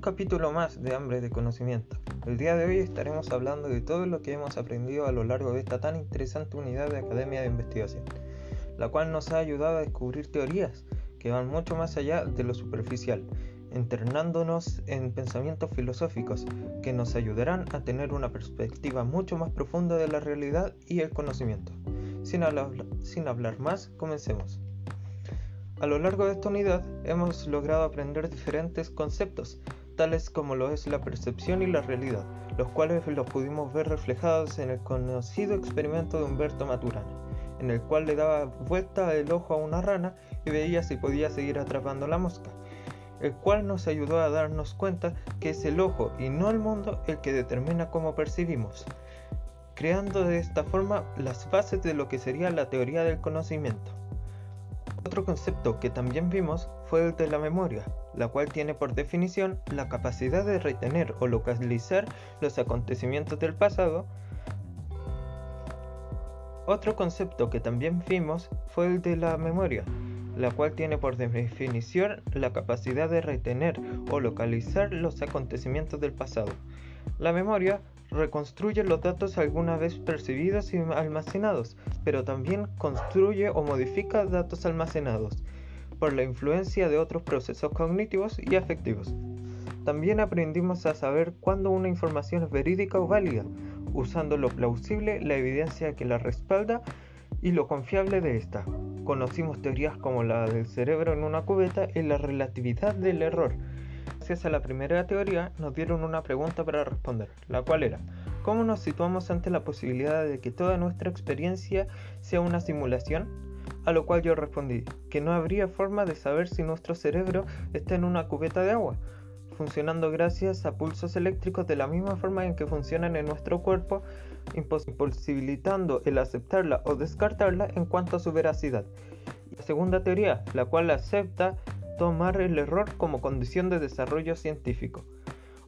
capítulo más de Hambre de Conocimiento. El día de hoy estaremos hablando de todo lo que hemos aprendido a lo largo de esta tan interesante unidad de Academia de Investigación, la cual nos ha ayudado a descubrir teorías que van mucho más allá de lo superficial, internándonos en pensamientos filosóficos que nos ayudarán a tener una perspectiva mucho más profunda de la realidad y el conocimiento. Sin sin hablar más, comencemos. A lo largo de esta unidad hemos logrado aprender diferentes conceptos, tales como lo es la percepción y la realidad, los cuales los pudimos ver reflejados en el conocido experimento de Humberto Maturana, en el cual le daba vuelta el ojo a una rana y veía si podía seguir atrapando la mosca, el cual nos ayudó a darnos cuenta que es el ojo y no el mundo el que determina cómo percibimos, creando de esta forma las bases de lo que sería la teoría del conocimiento. Otro concepto que también vimos fue el de la memoria, la cual tiene por definición la capacidad de retener o localizar los acontecimientos del pasado. Otro concepto que también vimos fue el de la memoria, la cual tiene por definición la capacidad de retener o localizar los acontecimientos del pasado. La memoria reconstruye los datos alguna vez percibidos y almacenados, pero también construye o modifica datos almacenados por la influencia de otros procesos cognitivos y afectivos. También aprendimos a saber cuándo una información es verídica o válida, usando lo plausible, la evidencia que la respalda y lo confiable de esta. Conocimos teorías como la del cerebro en una cubeta y la relatividad del error, gracias a la primera teoría, nos dieron una pregunta para responder, la cual era, ¿cómo nos situamos ante la posibilidad de que toda nuestra experiencia sea una simulación? A lo cual yo respondí, que no habría forma de saber si nuestro cerebro está en una cubeta de agua, funcionando gracias a pulsos eléctricos de la misma forma en que funcionan en nuestro cuerpo, imposibilitando el aceptarla o descartarla en cuanto a su veracidad. La segunda teoría, la cual acepta tomar el error como condición de desarrollo científico.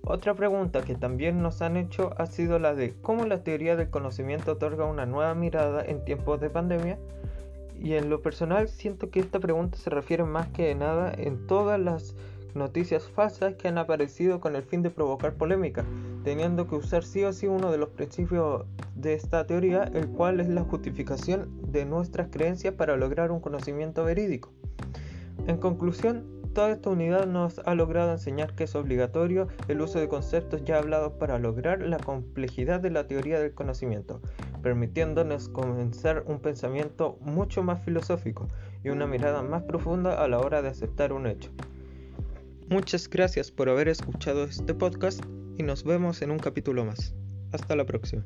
Otra pregunta que también nos han hecho ha sido la de cómo la teoría del conocimiento otorga una nueva mirada en tiempos de pandemia. Y en lo personal siento que esta pregunta se refiere más que nada en todas las noticias falsas que han aparecido con el fin de provocar polémica, teniendo que usar sí o sí uno de los principios de esta teoría, el cual es la justificación de nuestras creencias para lograr un conocimiento verídico. En conclusión, toda esta unidad nos ha logrado enseñar que es obligatorio el uso de conceptos ya hablados para lograr la complejidad de la teoría del conocimiento, permitiéndonos comenzar un pensamiento mucho más filosófico y una mirada más profunda a la hora de aceptar un hecho. Muchas gracias por haber escuchado este podcast y nos vemos en un capítulo más. Hasta la próxima.